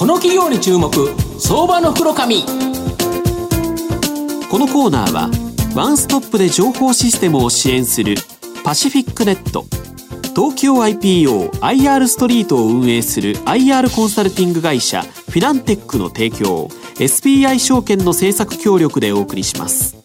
この企業に注目相場の袋紙。このコーナーはワンストップで情報システムを支援するパシフィックネット。東京 IPOIR ストリートを運営する IR コンサルティング会社フィナンテックの提供 SBI 証券の政策協力でお送りします。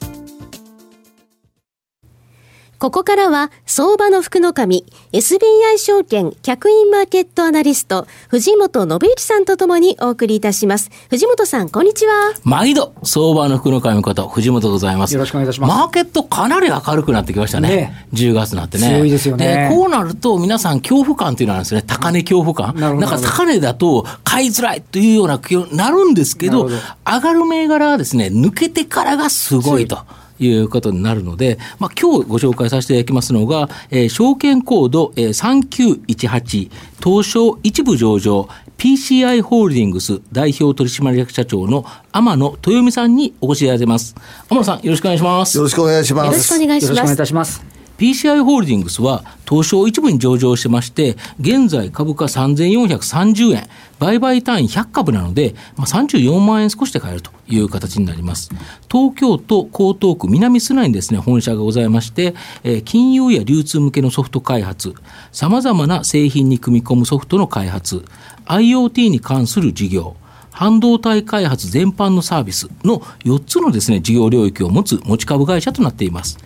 ここからは、相場の福の神、SBI 証券客員マーケットアナリスト、藤本信之さんとともにお送りいたします。藤本さん、こんにちは。毎度、相場の福の神こと、藤本でございます。よろしくお願いいたします。マーケットかなり明るくなってきましたね。ね10月になってね。強いですよね。こうなると、皆さん恐怖感っていうのはあるんですね。高値恐怖感。なるほど。なんか高値だと買いづらいというようななるんですけど、ど上がる銘柄はですね、抜けてからがすごいと。いうことになるので、まあ今日ご紹介させていただきますのが、えー、証券コード、えー、3918東証一部上場 PCI ホールディングス代表取締役社長の天野豊美さんにお越しいただいてます。天野さん、よろしくお願いします。よろしくお願いします。よろしくお願いします。よろしくお願いいたします。PCI ホールディングスは東証一部に上場してまして、現在株価3430円、売買単位100株なので、まあ、34万円少しで買えるという形になります。東京都江東区南砂にですね、本社がございまして、えー、金融や流通向けのソフト開発、様々な製品に組み込むソフトの開発、IoT に関する事業、半導体開発全般のサービスの4つのですね、事業領域を持つ持ち株会社となっています。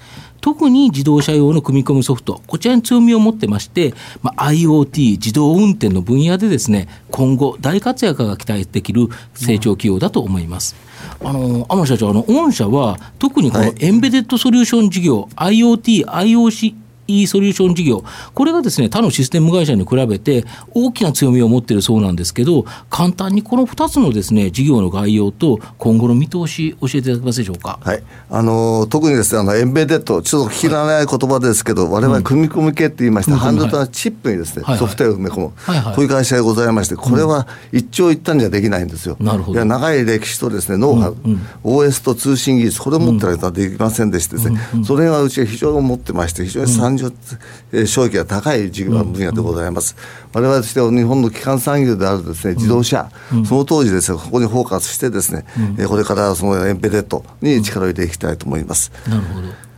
特に自動車用の組み込みソフト、こちらに強みを持ってまして、まあ、IoT、自動運転の分野でですね、今後大活躍が期待できる成長企業だと思います。あの、天野社長、あの、御社は特にこのエンベデッドソリューション事業、はい、IoT、IOC、e ソリューション事業、これがですね、他のシステム会社に比べて大きな強みを持っているそうなんですけど、簡単にこの2つのですね、事業の概要と今後の見通し、教えていただけますでしょうか？はい。あの、特にですね、あの、エンベデッド、ちょっと聞き慣れない言葉ですけど、われわれ組み込み系って言いまして、半導体のチップにですね、ソフトウェアを埋め込む、はい。はい、こういう会社がございまして、これは一長一短じゃできないんですよ。なるほど。長い歴史とですね、ノウハウ、うんうん、OS と通信技術、これを持ってられたらできませんでしてですね、それがうちは非常に持ってまして、非常に30、うん収益が高い事業分野でございます。われわれとしては日本の基幹産業であるですね自動車、その当時ですねここにフォーカスしてですね、これからそのエンペデットに力を入れていきたいと思います。なるほど。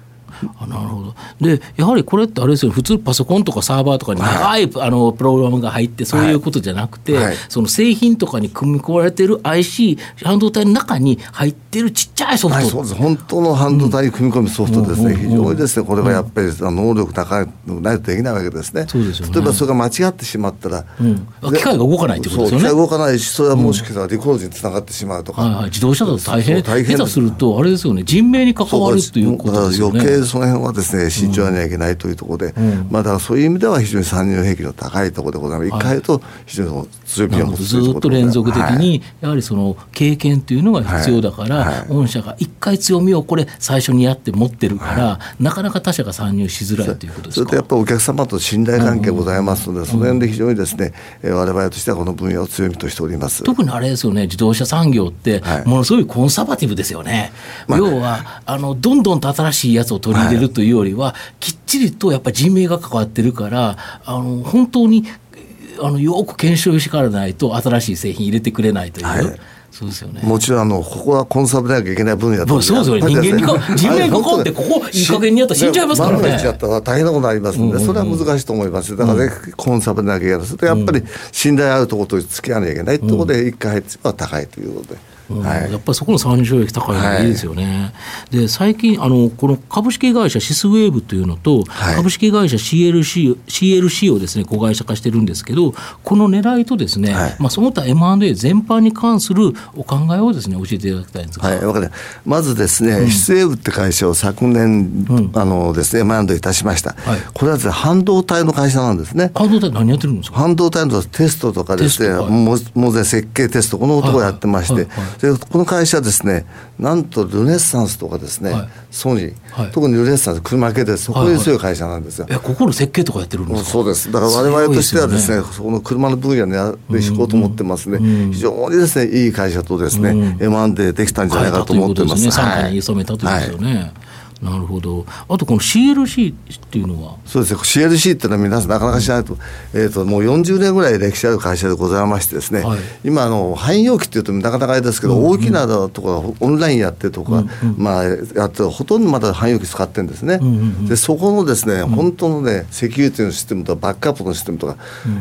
あなるほど。でやはりこれってあれですよ普通パソコンとかサーバーとかに長い、はい、あのプログラムが入ってそういうことじゃなくて、はい、その製品とかに組み込まれてる IC 半導体の中に入ってるちっちゃいソフト、はい、そうです。本当の半導体に組み込むソフトですね、うん、非常にですねこれはやっぱり能力高いないとできないわけですね、そうですよね。例えばそれが間違ってしまったら、うん、機械が動かないってことですよね。機械動かないしそれはもしかしたらリコールにつながってしまうとか、はいはい、自動車だと大変。大変下手するとあれですよね。人命に関わるということですよね。余計その辺はですね慎重にはいけないというところで、うん、まあ、だからそういう意味では非常に参入兵器の高いところでございます、一、回と非常に強みを持つずっと連続的に、やはりその経験というのが必要だから、はいはい、御社が一回強みをこれ、最初にやって持ってるから、はい、なかなか他社が参入しづらいということですそれとやっぱりお客様と信頼関係ございますので、その辺で非常にですね、われわれとしてはこの分野を強みとしております特にあれですよね、自動車産業って、ものすごいコンサバティブですよね。まあ、要はあのどんどんと新しいやつを取り入れるというよりは、きっちりとやっぱり人命が関わってるからあの本当にあのよく検証しからないと新しい製品入れてくれないという。はいそうですよね。もちろんあのここはコンサルでなきゃいけない分野だとそうですよね。人間にか人命に関わってここいい加減にやったら死んじゃいますからね。万が一やったら大変なことになりますので、それは難しいと思います。だからね、コンサルでなきゃいけない。それとやっぱり信頼あるところと付き合わなきゃいけないということで一回入っては高いということで。はい、やっぱりそこの参入益高いのがいいですよね。はい、で最近あのこの株式会社シスウェーブというのと、はい、株式会社 CLC, CLC をですね子会社化してるんですけどこの狙いとですね、まあその他 M&A 全般に関するお考えをですね教えていただきたいんですはい、わかりまずですね、うん、シスウェーブって会社を昨年、うん、あのですね M&A いたしました。はい、これはですね半導体の会社なんですね。半導体何やってるんですか？半導体のテストとかですね、モモゼ設計テストこのところやってまして。でこの会社ですねなんとルネッサンスとかですね、はい、ソニー、はい、特にルネッサンス車系でそこに強い会社なんですよ、はいはい、ここの設計とかやってるんですか？そうです。だから我々としてはですね、ね、その車の分野にやっていこうと思ってますね、うんうん、非常にですねいい会社とですね、うん、M&A できたんじゃないかと思ってます、ね、傘下に染めたということですよね、なるほど。あとこの CLC っていうのは？そうですね。CLC っていうのは皆さんなかなか知らないと、えっ、ー、ともう40年ぐらい歴史ある会社でございましてですね。はい、今あの汎用機っていうとなかなかあれですけど、うんうん、大きなところオンラインやってるとか、うんうん、まあやってほとんどまだ汎用機使ってるんですね。うんうんうん、でそこのですね、本当のねセキュリティのシステムとかバックアップのシステムとか、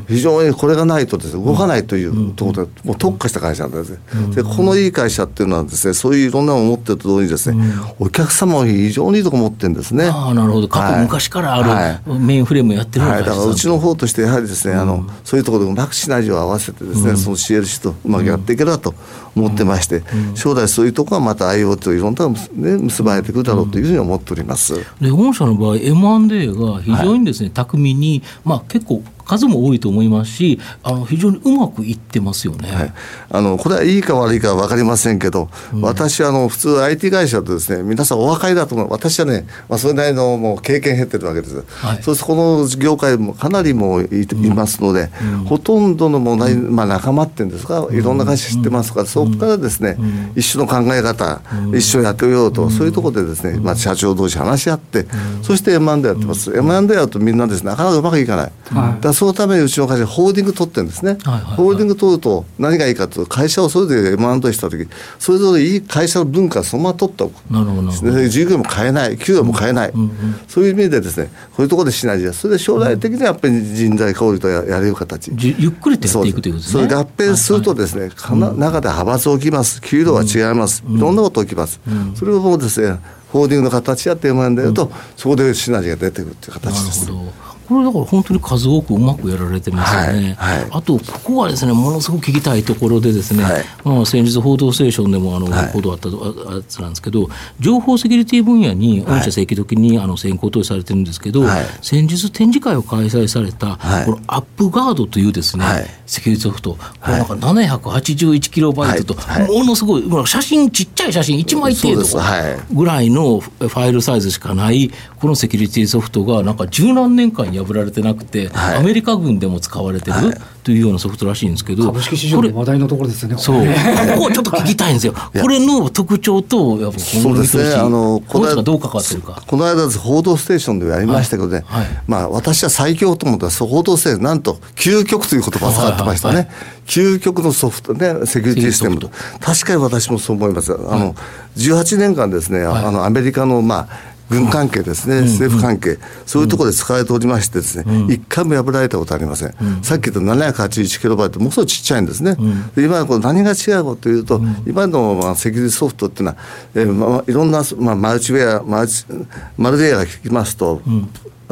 非常にこれがないとですね動かないというところで、もう特化した会社なんですね。でこのいい会社っていうのはですね、そういういろんなものを持ってると同時にですね、お客様も非常にいいところ持ってるんですね。あなるほど。過去、昔からあるメインフレームやってるはい、だからうちの方としてやはりですね、あのそういうところでうまくシナジーを合わせてですね、その CLC とうまくやっていければと思ってまして、将来そういうところはまた IoT といろんな、ね、結ばれていくだろうというふうに思っております。で御社の場合 M&A が非常にですね、巧みに、まあ、結構数も多いと思いますし、あの非常にうまくいってますよね、はい、あのこれはいいか悪いか分かりませんけど、うん、私あの、普通、IT 会社とですね皆さんお若いだと思う、私はね、まあ、それなりのもう経験減ってるわけです、はい、そうするとこの業界もかなりもい,、いますので、うん、ほとんどのもう、まあ、仲間っていうんですか、いろんな会社知ってますから、そこからですね、一緒の考え方、一緒にやってみようと、そういうところでですね、まあ、社長同士話し合って、そして M&A やってます、M&A やるとみんなです、ね、なかなかうまくいかない、だそのためにうちの会社社ホールディング取ってるんですね、はいはいはい、ホールディング取ると何がいいかというと会社をそれぞれ M&A した時それぞれいい会社の文化をそのまま取っておくなるほど従業員も変えない給与も変えない、うんうん、そういう意味でですねこういうところでしないでそれで将来的にはやっぱり人材交流とややれる形、ゆっくりとやっていくということですね。それ合併するとですね、はいはい、中で派閥起きます。給料は違います、うん、いろんなこと起きます、うん、それをもうですねホールディングの形やってだと、うん、そこでシナジーが出てくるという形です。なるほどこれだから本当に数多くうまくやられてますよね、はいはい、あとここはですねものすごく聞きたいところでですね、はい、まあ、先日「報道ステーション」でもあの報道あったやつなんですけど情報セキュリティ分野に御社正規時にあの先行投資されてるんですけど、先日展示会を開催された、このアップガードというですね、セキュリティソフト、これなんか781キロバイトと、ものすごい写真ちっちゃい写真1枚程度ぐらいのファイルサイズしかないこのセキュリティソフトがなんか十何年間破られてなくて、はい、アメリカ軍でも使われてる、というようなソフトらしいんですけど株式市場の話題のところですよねそう。ここちょっと聞きたいんですよ。これの特徴とやっぱそうですね。あのこのどう関わってるか。この間「報道ステーション」でやりましたけどね、はい。はい、まあ私は最強と思ったら報道ステーションなんと究極という言葉を使ってましたね、はい。はいはい、究極のソフトねセキュリティシステムと。確かに私もそう思います。あの、18年間ですね、あのアメリカのまあ軍関係ですね、政府関係、そういうところで使われておりましてですね、一回も破られたことありません。さっき言った781キロバイト、もうすごいちっちゃいんですね。で今こ何が違うかというと、今のまあセキュリティソフトっていうのは、えーまあ、いろんな、まあ、マルチウェア、マルチマルウェアが効きますと、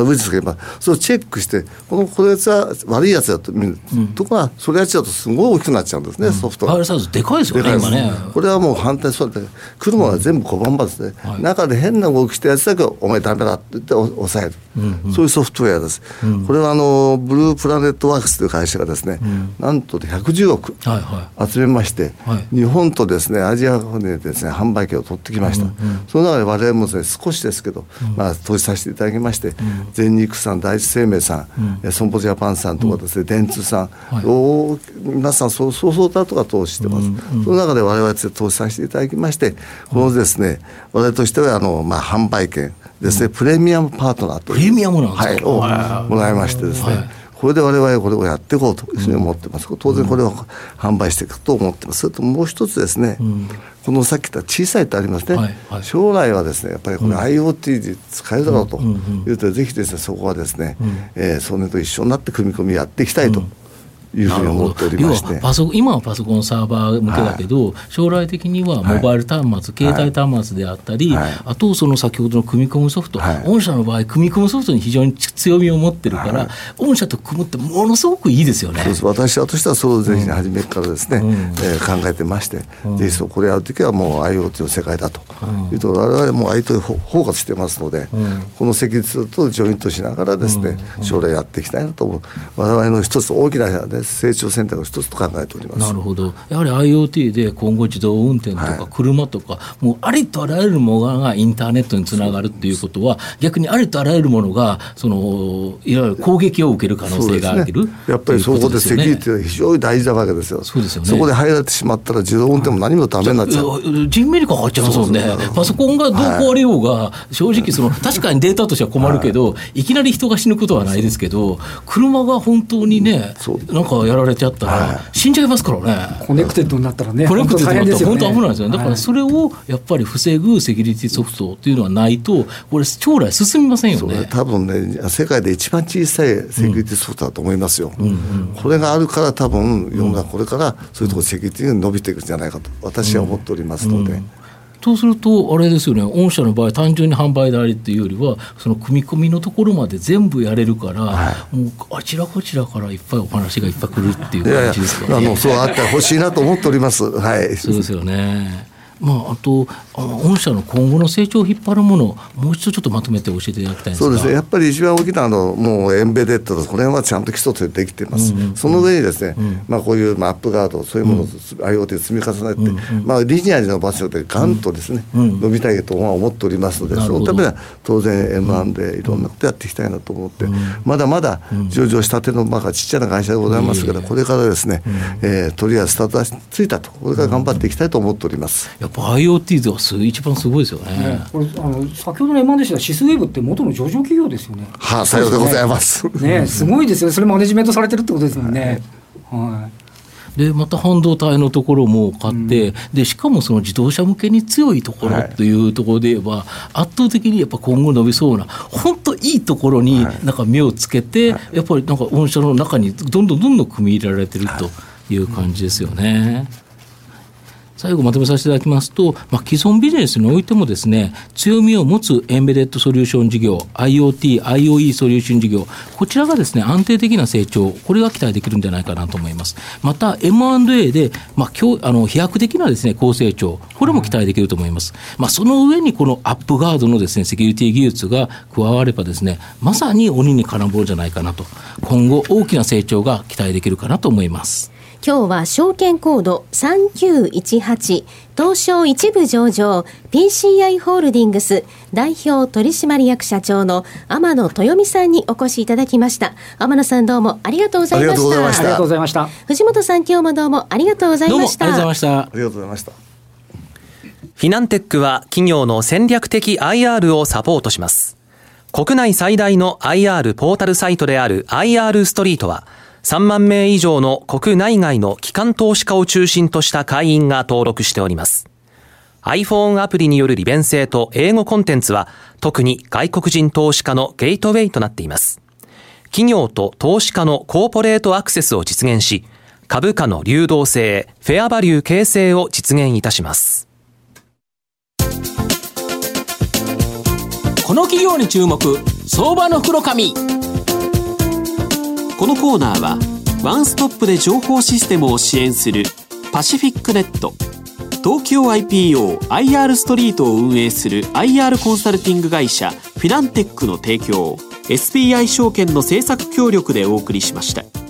ウイルスがいればそれをチェックしてこのこれやつは悪いやつだと見る、うん、とかそれやっちゃうとすごい大きくなっちゃうんですね、うん、ソフトが。ファイルサイズでかいです。よね今ね。これはもう反対そうで車は全部小判場ですね、はい、中で変な動きしたやつだけお前ダメだって言って抑える、うんうん、そういうソフトウェアです。うん、これはあのブループラネットワークスという会社がですね、なんと110億集めまして、はい。はい、日本とですねアジアでですね販売権を取ってきました。うんうん、その中で我々もですね少しですけど、まあ投資させていただきまして、全日空さん第一生命さん、うん、損保ジャパンさんとかですね、電通さん、はい、お皆さんそうそうそうだとか投資してます、うんうん、その中で我々投資させていただきましてこのですね、我々としてはあの、まあ、販売権ですね、プレミアムパートナーとプレミアムなんですか、はい、をもらいましてですね、はいこれで我々これをやっていこうというふうに思ってます、当然これを販売していくと思ってます、それともう一つですね、うん、このさっき言った小さいってありますね、はいはい、将来はですねやっぱりこれ IoT で使えるだろうというと、ぜひですねそこはですね、うん、えー、それと一緒になって組み込みやっていきたいと。いうふうに思っておりまして。パソ今はパソコンサーバー向けだけど、はい、将来的にはモバイル端末、はい、携帯端末であったり、はい、あとその先ほどの組み込むソフト、御社の場合組み込むソフトに非常に強みを持ってるから、御社と組むってものすごくいいですよね。私としてはそうぜひ初めからですね、うん、えー、考えてまして、うん、ぜひこれやるときはもう IoT の世界だと。いうと、我々も IoT フォーカスしてますので、うん、このセキュリティとジョイントしながらですね、将来やっていきたいなと思う。我々の一つ大きなです成長選択の一つと考えております。なるほど、やはり IoT で今後、自動運転とか車とか、はい、もうありとあらゆるものがインターネットにつながるっていうことは、逆にありとあらゆるものがそのいわゆる攻撃を受ける可能性がある、ね、やっぱりそこでセキュリティは非常に大事なわけですよ、そうですよね、そこで入られてしまったら、自動運転も何もだめになっちゃう。人命にかかっちゃいますもんね、パソコンがどう壊れようが、はい、正直その、確かにデータとしては困るけど、はい、いきなり人が死ぬことはないですけど、車が本当にね、なんかやられちゃったら、死んじゃいますからね。コネクテッドになったらね、コネクテッドになったら本当危ないですよね。だからそれをやっぱり防ぐセキュリティソフトっていうのはないと、これ、将来進みませんよね。多分ね、世界で一番小さいセキュリティソフトだと思いますよ。うんうんうん、これがあるから、多分世の中、これからそういうところ、セキュリティが伸びていくんじゃないかと、私は思っておりますので。うんそうすると、あれですよね、御社の場合、単純に販売代理っていうよりは、その組み込みのところまで全部やれるから、はい、もうあちらこちらからいっぱいお話がいっぱい来るっていう感じですか、ね、いやいやあのそうあってほしいなと思っております。はい、そうですよね。まあ、あとあ御社の今後の成長を引っ張るものもう一度ちょっとまとめて教えていただきたいそうですね。やっぱり一番大きなのもうエンベデッドとこれはちゃんと基礎とできています、うん。うん、その上にですね、うん、まあ、こういうマップガードそういうものを IoT で積み重ねて、うん。うん、まあ、リニアの場所でガンとですね、うん、伸びたいとは思っておりますので、そのためには当然 M1 でいろんなことやっていきたいなと思って、まだまだ上場したてのまあちっちゃな会社でございますから、これからですね、えー、とりあえずスタートがついたとこれから頑張っていきたいと思っております。やっぱ IoT はす一番すごいですよね。ねこれあの先ほどの M1 でしたシスウェーブって元の上場企業ですよね。はあ、さようでございます。ね、すごいですよ。それマネジメントされてるってことですもんね。はい。でまた半導体のところも買って、うん、でしかもその自動車向けに強いところというところで言えば、はい、圧倒的にやっぱ今後伸びそうな本当いいところになんか目をつけて、はい、やっぱりなんか御社の中にどんどんどんどん組み入れられてるという感じですよね。最後まとめさせていただきますと、まあ、既存ビジネスにおいてもですね、強みを持つエンベデッドソリューション事業、IoT、IOE ソリューション事業、こちらがですね、安定的な成長、これが期待できるんじゃないかなと思います。また、M&A で、まあ、今日、あの、飛躍的なですね、高成長、これも期待できると思います。まあ、その上にこのアップガードのですね、セキュリティ技術が加わればですね、まさに鬼に金棒じゃないかなと、今後大きな成長が期待できるかなと思います。今日は証券コード3918東証一部上場 PCI ホールディングス代表取締役社長の天野豊美さんにお越しいただきました。天野さんどうもありがとうございました。ありがとうございました。藤本さん今日もどうもありがとうございました。ありがとうございました。ありがとうございました。フィナンテックは企業の戦略的 IR をサポートします。国内最大の IR ポータルサイトである IR ストリートは3万名以上の国内外の機関投資家を中心とした会員が登録しております。iPhone アプリによる利便性と英語コンテンツは特に外国人投資家のゲートウェイとなっています。企業と投資家のコーポレートアクセスを実現し、株価の流動性、フェアバリュー形成を実現いたします。この企業に注目、相場の袋紙。このコーナーはワンストップで情報システムを支援するパシフィックネット東京 IPOIR ストリートを運営する IR コンサルティング会社フィナンテックの提供 SBI 証券の政策協力でお送りしました。